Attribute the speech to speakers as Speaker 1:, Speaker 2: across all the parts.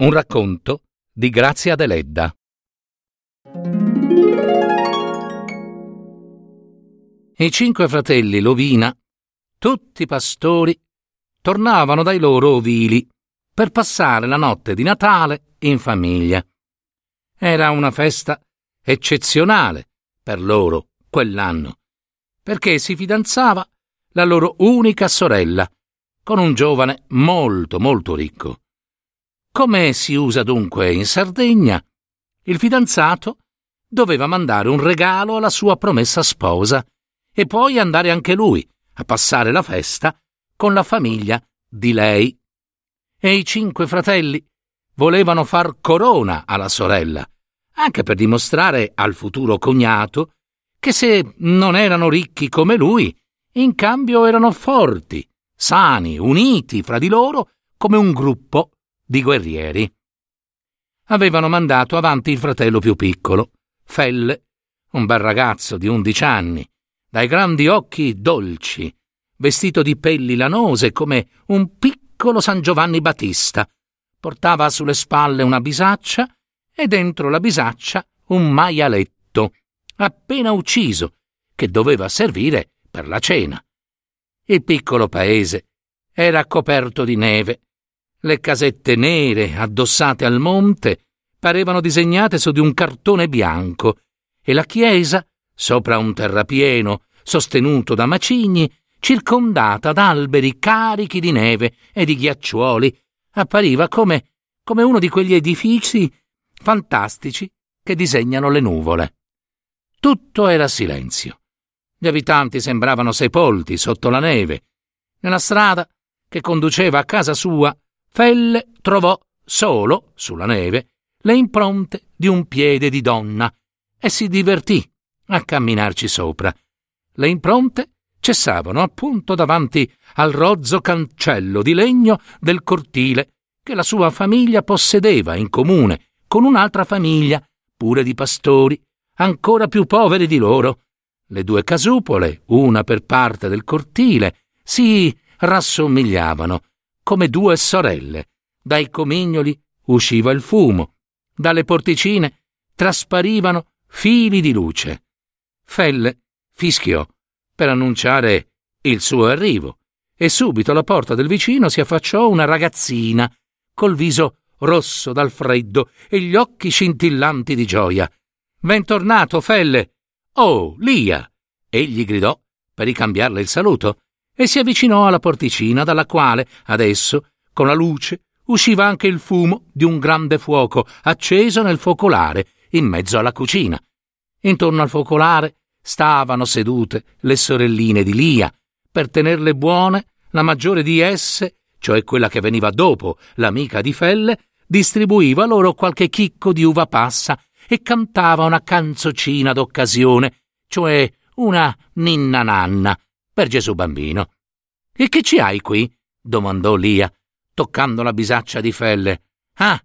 Speaker 1: un racconto di Grazia Deledda. I cinque fratelli Lovina, tutti pastori, tornavano dai loro ovili per passare la notte di Natale in famiglia. Era una festa eccezionale per loro quell'anno, perché si fidanzava la loro unica sorella con un giovane molto molto ricco. Come si usa dunque in Sardegna, il fidanzato doveva mandare un regalo alla sua promessa sposa e poi andare anche lui a passare la festa con la famiglia di lei. E i cinque fratelli volevano far corona alla sorella, anche per dimostrare al futuro cognato che se non erano ricchi come lui, in cambio erano forti, sani, uniti fra di loro come un gruppo di guerrieri. Avevano mandato avanti il fratello più piccolo, Felle, un bel ragazzo di undici anni, dai grandi occhi dolci, vestito di pelli lanose come un piccolo San Giovanni Battista. Portava sulle spalle una bisaccia e dentro la bisaccia un maialetto, appena ucciso, che doveva servire per la cena. Il piccolo paese era coperto di neve le casette nere addossate al monte parevano disegnate su di un cartone bianco e la chiesa, sopra un terrapieno sostenuto da macigni, circondata da alberi carichi di neve e di ghiacciuoli, appariva come, come uno di quegli edifici fantastici che disegnano le nuvole. Tutto era silenzio. Gli abitanti sembravano sepolti sotto la neve. Nella strada che conduceva a casa sua Felle trovò solo, sulla neve, le impronte di un piede di donna e si divertì a camminarci sopra. Le impronte cessavano appunto davanti al rozzo cancello di legno del cortile che la sua famiglia possedeva in comune con un'altra famiglia, pure di pastori, ancora più poveri di loro. Le due casupole, una per parte del cortile, si rassomigliavano come due sorelle. Dai comignoli usciva il fumo, dalle porticine trasparivano fili di luce. Felle fischiò per annunciare il suo arrivo e subito alla porta del vicino si affacciò una ragazzina col viso rosso dal freddo e gli occhi scintillanti di gioia. Bentornato, Felle! Oh, Lia! Egli gridò per ricambiarle il saluto e si avvicinò alla porticina dalla quale, adesso, con la luce, usciva anche il fumo di un grande fuoco acceso nel focolare in mezzo alla cucina. Intorno al focolare stavano sedute le sorelline di Lia. Per tenerle buone, la maggiore di esse, cioè quella che veniva dopo l'amica di Felle, distribuiva loro qualche chicco di uva passa e cantava una canzocina d'occasione, cioè una ninna nanna, per Gesù bambino. E che ci hai qui? domandò Lia, toccando la bisaccia di Felle. Ah,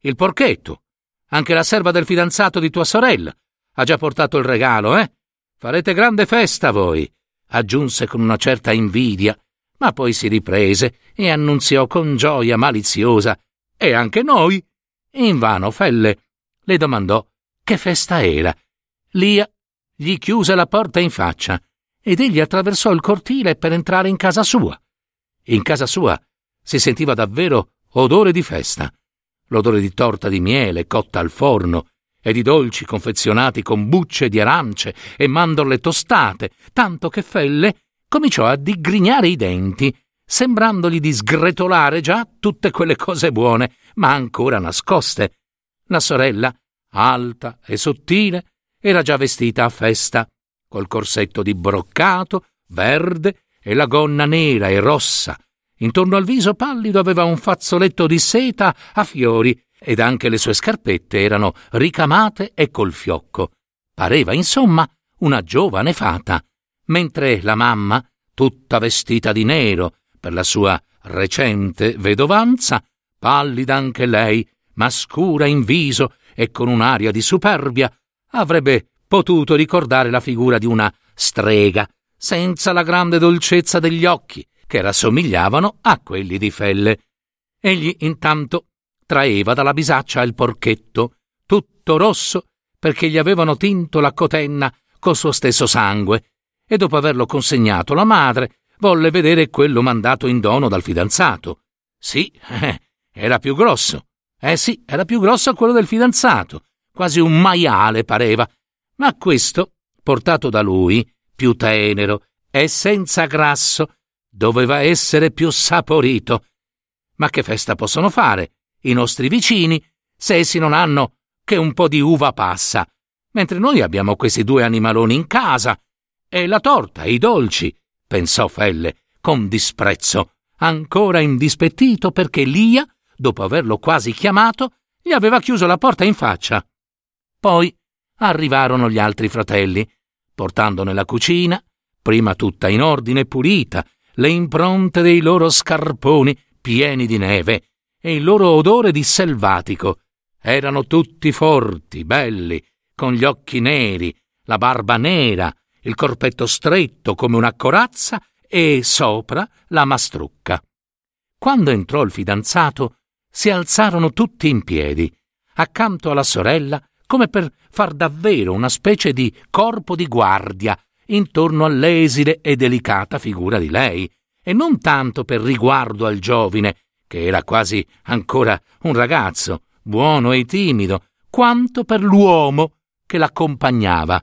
Speaker 1: il porchetto. Anche la serva del fidanzato di tua sorella ha già portato il regalo, eh? Farete grande festa voi, aggiunse con una certa invidia, ma poi si riprese e annunziò con gioia maliziosa. E anche noi? Invano Felle le domandò che festa era. Lia gli chiuse la porta in faccia ed egli attraversò il cortile per entrare in casa sua. In casa sua si sentiva davvero odore di festa, l'odore di torta di miele cotta al forno e di dolci confezionati con bucce di arance e mandorle tostate, tanto che Felle cominciò a digrignare i denti, sembrandogli di sgretolare già tutte quelle cose buone, ma ancora nascoste. La sorella, alta e sottile, era già vestita a festa col corsetto di broccato, verde e la gonna nera e rossa. Intorno al viso pallido aveva un fazzoletto di seta a fiori ed anche le sue scarpette erano ricamate e col fiocco. Pareva, insomma, una giovane fata, mentre la mamma, tutta vestita di nero per la sua recente vedovanza, pallida anche lei, ma scura in viso e con un'aria di superbia, avrebbe potuto ricordare la figura di una strega, senza la grande dolcezza degli occhi, che rassomigliavano a quelli di Felle. Egli intanto traeva dalla bisaccia il porchetto, tutto rosso, perché gli avevano tinto la cotenna col suo stesso sangue, e dopo averlo consegnato alla madre, volle vedere quello mandato in dono dal fidanzato. Sì, eh, era più grosso. Eh sì, era più grosso quello del fidanzato, quasi un maiale pareva, ma questo, portato da lui, più tenero e senza grasso, doveva essere più saporito. Ma che festa possono fare i nostri vicini se essi non hanno che un po' di uva passa, mentre noi abbiamo questi due animaloni in casa e la torta i dolci, pensò Felle con disprezzo, ancora indispettito perché Lia, dopo averlo quasi chiamato, gli aveva chiuso la porta in faccia. Poi arrivarono gli altri fratelli, portando nella cucina, prima tutta in ordine e pulita, le impronte dei loro scarponi pieni di neve e il loro odore di selvatico. Erano tutti forti, belli, con gli occhi neri, la barba nera, il corpetto stretto come una corazza e sopra la mastrucca. Quando entrò il fidanzato, si alzarono tutti in piedi, accanto alla sorella, come per far davvero una specie di corpo di guardia intorno all'esile e delicata figura di lei, e non tanto per riguardo al giovine, che era quasi ancora un ragazzo, buono e timido, quanto per l'uomo che l'accompagnava.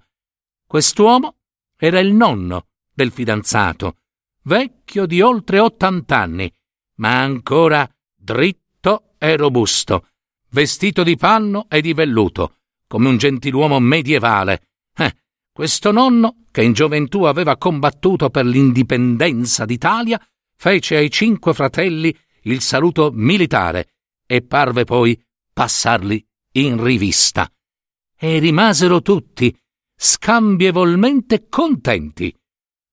Speaker 1: Quest'uomo era il nonno del fidanzato, vecchio di oltre ottant'anni, ma ancora dritto e robusto, vestito di panno e di velluto, come un gentiluomo medievale. Eh, questo nonno, che in gioventù aveva combattuto per l'indipendenza d'Italia, fece ai cinque fratelli il saluto militare e parve poi passarli in rivista. E rimasero tutti scambievolmente contenti.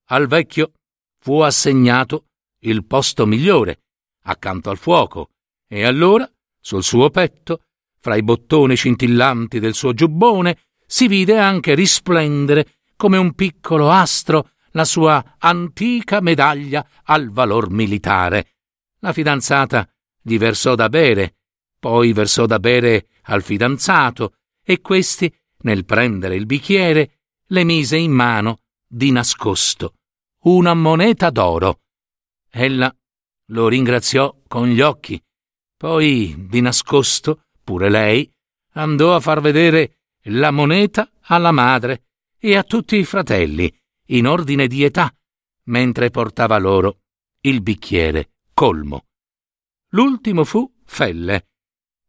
Speaker 1: Al vecchio fu assegnato il posto migliore, accanto al fuoco, e allora, sul suo petto, fra i bottoni scintillanti del suo giubbone, si vide anche risplendere come un piccolo astro la sua antica medaglia al valor militare. La fidanzata gli versò da bere, poi versò da bere al fidanzato, e questi nel prendere il bicchiere, le mise in mano, di nascosto, una moneta d'oro. Ella lo ringraziò con gli occhi, poi, di nascosto, pure lei, andò a far vedere la moneta alla madre e a tutti i fratelli, in ordine di età, mentre portava loro il bicchiere colmo. L'ultimo fu Felle,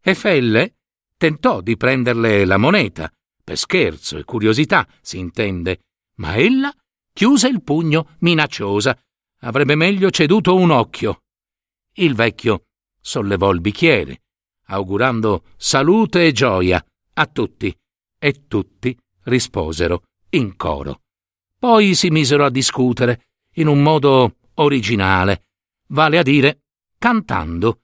Speaker 1: e Felle tentò di prenderle la moneta, per scherzo e curiosità, si intende, ma ella chiuse il pugno minacciosa. Avrebbe meglio ceduto un occhio. Il vecchio sollevò il bicchiere, augurando salute e gioia a tutti, e tutti risposero in coro. Poi si misero a discutere in un modo originale, vale a dire cantando.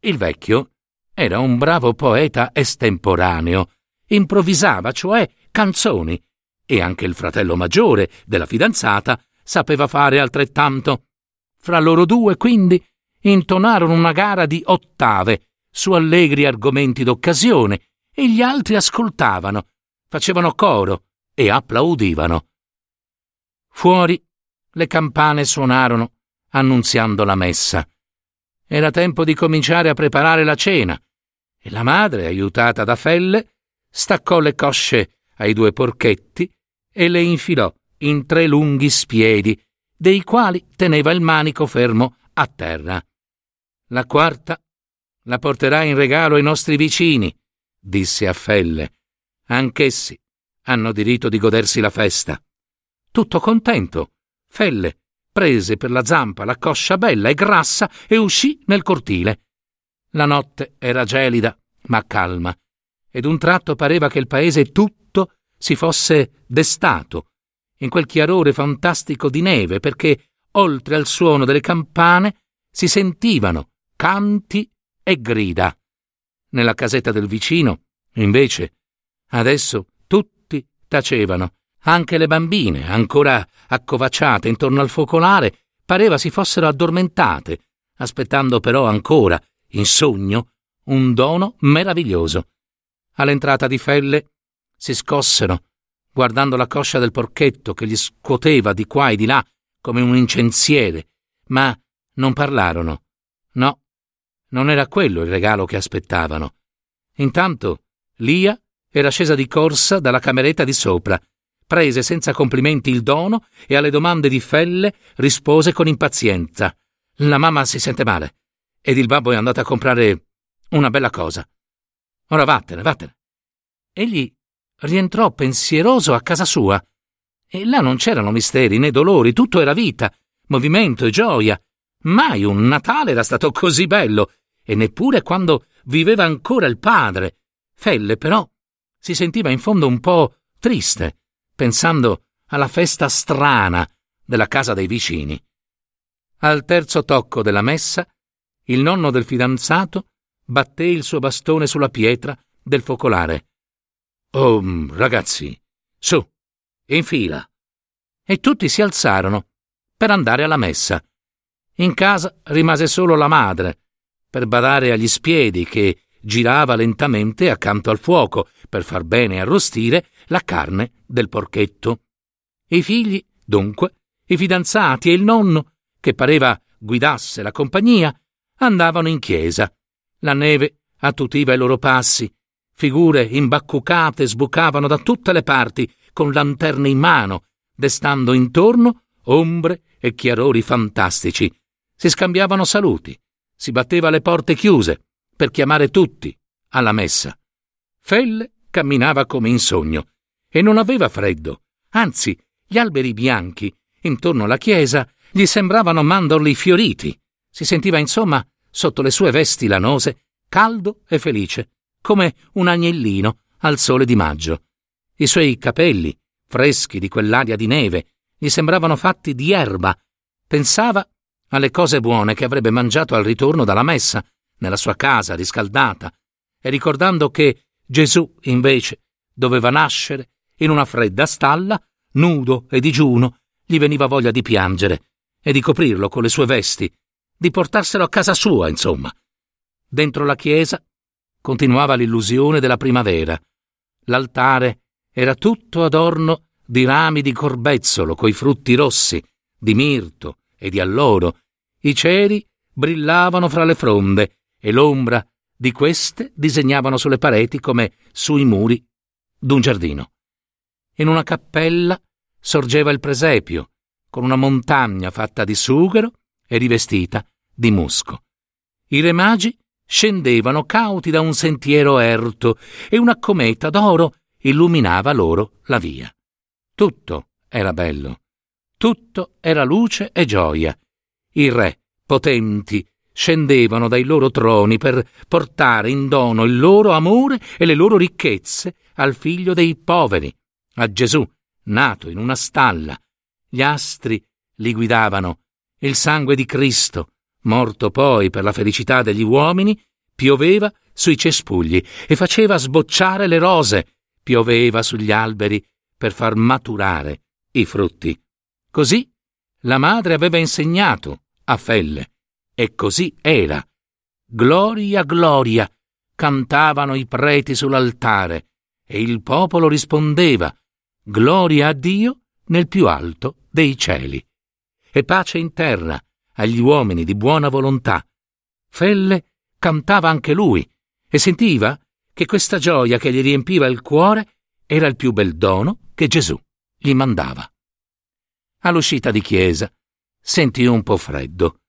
Speaker 1: Il vecchio era un bravo poeta estemporaneo improvvisava cioè canzoni, e anche il fratello maggiore della fidanzata sapeva fare altrettanto. Fra loro due, quindi, intonarono una gara di ottave su allegri argomenti d'occasione e gli altri ascoltavano, facevano coro e applaudivano. Fuori le campane suonarono, annunziando la messa. Era tempo di cominciare a preparare la cena, e la madre, aiutata da Felle, staccò le cosce ai due porchetti e le infilò in tre lunghi spiedi, dei quali teneva il manico fermo a terra. La quarta la porterà in regalo ai nostri vicini, disse a Felle. Anch'essi hanno diritto di godersi la festa. Tutto contento, Felle prese per la zampa la coscia bella e grassa e uscì nel cortile. La notte era gelida ma calma, ed un tratto pareva che il paese tutto si fosse destato in quel chiarore fantastico di neve, perché oltre al suono delle campane si sentivano canti e grida. Nella casetta del vicino, invece, adesso tutti tacevano, anche le bambine, ancora accovacciate intorno al focolare, pareva si fossero addormentate, aspettando però ancora, in sogno, un dono meraviglioso. All'entrata di Felle si scossero, guardando la coscia del porchetto che gli scuoteva di qua e di là come un incensiere, ma non parlarono. No, non era quello il regalo che aspettavano. Intanto Lia era scesa di corsa dalla cameretta di sopra, prese senza complimenti il dono e alle domande di Felle rispose con impazienza. La mamma si sente male ed il babbo è andato a comprare una bella cosa. Ora vattene, vattene. Egli rientrò pensieroso a casa sua. E là non c'erano misteri né dolori, tutto era vita, movimento e gioia. Mai un Natale era stato così bello, e neppure quando viveva ancora il padre. Felle, però, si sentiva in fondo un po' triste, pensando alla festa strana della casa dei vicini. Al terzo tocco della messa, il nonno del fidanzato batté il suo bastone sulla pietra del focolare. Oh, ragazzi, su, in fila. E tutti si alzarono per andare alla messa. In casa rimase solo la madre, per badare agli spiedi che girava lentamente accanto al fuoco per far bene arrostire la carne del porchetto. I figli, dunque, i fidanzati e il nonno, che pareva guidasse la compagnia, andavano in chiesa. La neve attutiva i loro passi Figure imbaccucate sbucavano da tutte le parti con lanterne in mano, destando intorno ombre e chiarori fantastici. Si scambiavano saluti, si batteva le porte chiuse per chiamare tutti alla messa. Felle camminava come in sogno e non aveva freddo, anzi gli alberi bianchi intorno alla chiesa gli sembravano mandorli fioriti. Si sentiva insomma, sotto le sue vesti lanose, caldo e felice come un agnellino al sole di maggio. I suoi capelli, freschi di quell'aria di neve, gli sembravano fatti di erba. Pensava alle cose buone che avrebbe mangiato al ritorno dalla messa, nella sua casa riscaldata, e ricordando che Gesù, invece, doveva nascere in una fredda stalla, nudo e digiuno, gli veniva voglia di piangere e di coprirlo con le sue vesti, di portarselo a casa sua, insomma. Dentro la chiesa continuava l'illusione della primavera. L'altare era tutto adorno di rami di corbezzolo coi frutti rossi, di mirto e di alloro. I ceri brillavano fra le fronde e l'ombra di queste disegnavano sulle pareti come sui muri d'un giardino. In una cappella sorgeva il presepio, con una montagna fatta di sughero e rivestita di musco. I re magi scendevano cauti da un sentiero erto e una cometa d'oro illuminava loro la via. Tutto era bello, tutto era luce e gioia. I re, potenti, scendevano dai loro troni per portare in dono il loro amore e le loro ricchezze al figlio dei poveri, a Gesù, nato in una stalla. Gli astri li guidavano, il sangue di Cristo morto poi per la felicità degli uomini, pioveva sui cespugli e faceva sbocciare le rose, pioveva sugli alberi per far maturare i frutti. Così la madre aveva insegnato a Felle, e così era. Gloria, gloria, cantavano i preti sull'altare, e il popolo rispondeva, Gloria a Dio nel più alto dei cieli. E pace in terra agli uomini di buona volontà. Felle cantava anche lui e sentiva che questa gioia che gli riempiva il cuore era il più bel dono che Gesù gli mandava. All'uscita di chiesa sentì un po' freddo,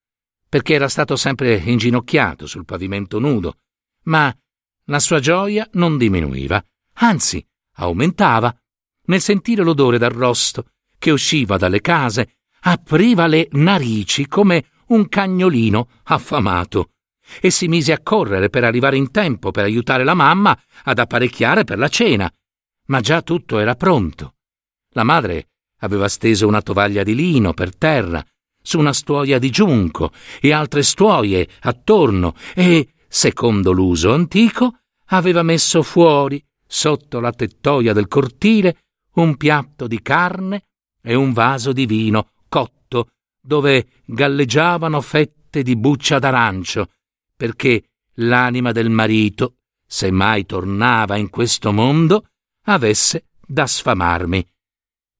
Speaker 1: perché era stato sempre inginocchiato sul pavimento nudo, ma la sua gioia non diminuiva, anzi aumentava nel sentire l'odore d'arrosto che usciva dalle case apriva le narici come un cagnolino affamato e si mise a correre per arrivare in tempo per aiutare la mamma ad apparecchiare per la cena. Ma già tutto era pronto. La madre aveva steso una tovaglia di lino per terra, su una stuoia di giunco e altre stuoie attorno e, secondo l'uso antico, aveva messo fuori, sotto la tettoia del cortile, un piatto di carne e un vaso di vino cotto, dove galleggiavano fette di buccia d'arancio, perché l'anima del marito, se mai tornava in questo mondo, avesse da sfamarmi.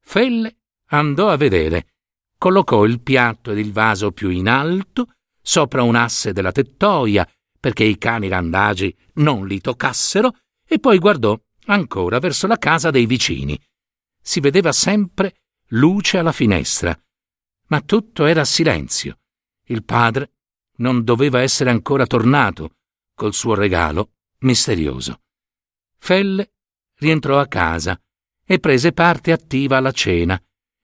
Speaker 1: Felle andò a vedere, collocò il piatto ed il vaso più in alto, sopra un asse della tettoia, perché i cani randagi non li toccassero, e poi guardò ancora verso la casa dei vicini. Si vedeva sempre luce alla finestra, ma tutto era silenzio. Il padre non doveva essere ancora tornato col suo regalo misterioso. Felle rientrò a casa e prese parte attiva alla cena.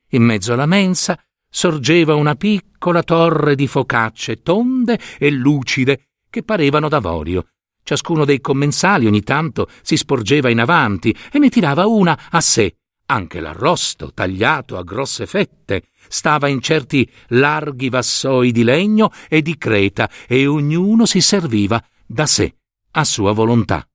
Speaker 1: In mezzo alla mensa sorgeva una piccola torre di focacce tonde e lucide che parevano d'avorio. Ciascuno dei commensali ogni tanto si sporgeva in avanti e ne tirava una a sé. Anche l'arrosto, tagliato a grosse fette, stava in certi larghi vassoi di legno e di creta e ognuno si serviva da sé, a sua volontà.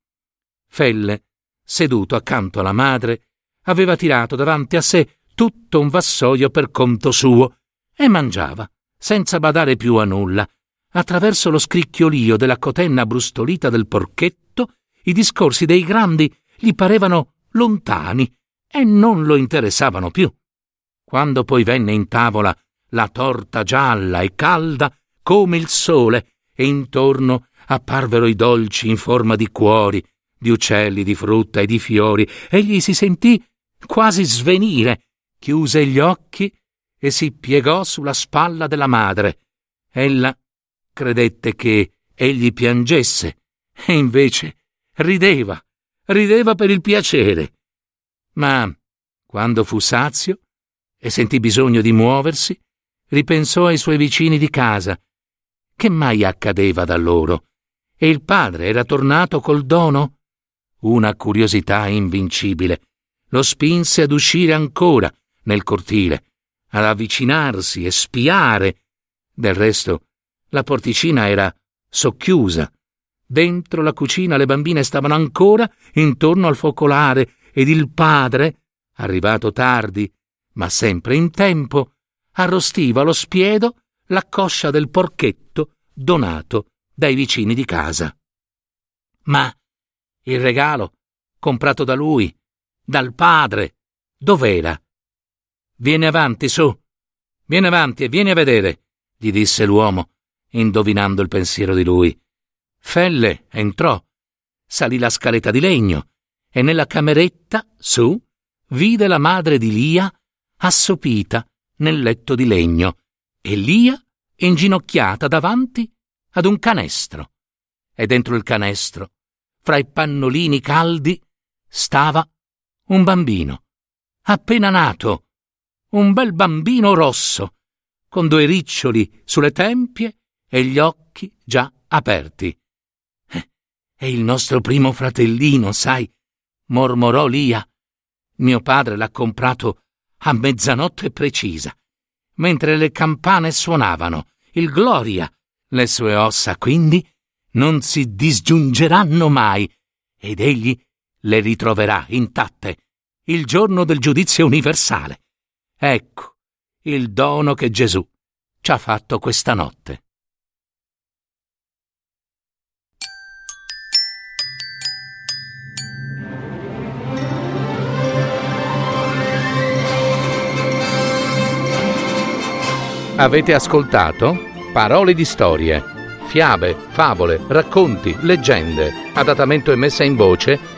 Speaker 1: Felle, seduto accanto alla madre, aveva tirato davanti a sé tutto un vassoio per conto suo e mangiava, senza badare più a nulla. Attraverso lo scricchiolio della cotenna brustolita del porchetto, i discorsi dei grandi gli parevano lontani e non lo interessavano più. Quando poi venne in tavola la torta gialla e calda come il sole e intorno apparvero i dolci in forma di cuori, di uccelli, di frutta e di fiori, egli si sentì quasi svenire, chiuse gli occhi e si piegò sulla spalla della madre. Ella credette che egli piangesse e invece rideva, rideva per il piacere. Ma quando fu sazio e sentì bisogno di muoversi, ripensò ai suoi vicini di casa. Che mai accadeva da loro? E il padre era tornato col dono? Una curiosità invincibile lo spinse ad uscire ancora nel cortile, ad avvicinarsi e spiare. Del resto, la porticina era socchiusa. Dentro la cucina le bambine stavano ancora intorno al focolare ed il padre, arrivato tardi, ma sempre in tempo, arrostiva allo spiedo la coscia del porchetto donato dai vicini di casa. Ma il regalo, comprato da lui, dal padre, dov'era? Vieni avanti, su. Vieni avanti e vieni a vedere, gli disse l'uomo, indovinando il pensiero di lui. Felle entrò, salì la scaletta di legno e nella cameretta, su, vide la madre di Lia assopita nel letto di legno e Lia inginocchiata davanti ad un canestro. E dentro il canestro, fra i pannolini caldi, stava un bambino, appena nato, un bel bambino rosso, con due riccioli sulle tempie e gli occhi già aperti. Eh, è il nostro primo fratellino, sai, mormorò Lia. Mio padre l'ha comprato a mezzanotte precisa, mentre le campane suonavano, il Gloria. Le sue ossa, quindi, non si disgiungeranno mai, ed egli le ritroverà intatte il giorno del giudizio universale. Ecco il dono che Gesù ci ha fatto questa notte. Avete ascoltato Parole di storie, fiabe, favole, racconti, leggende, adattamento e messa in voce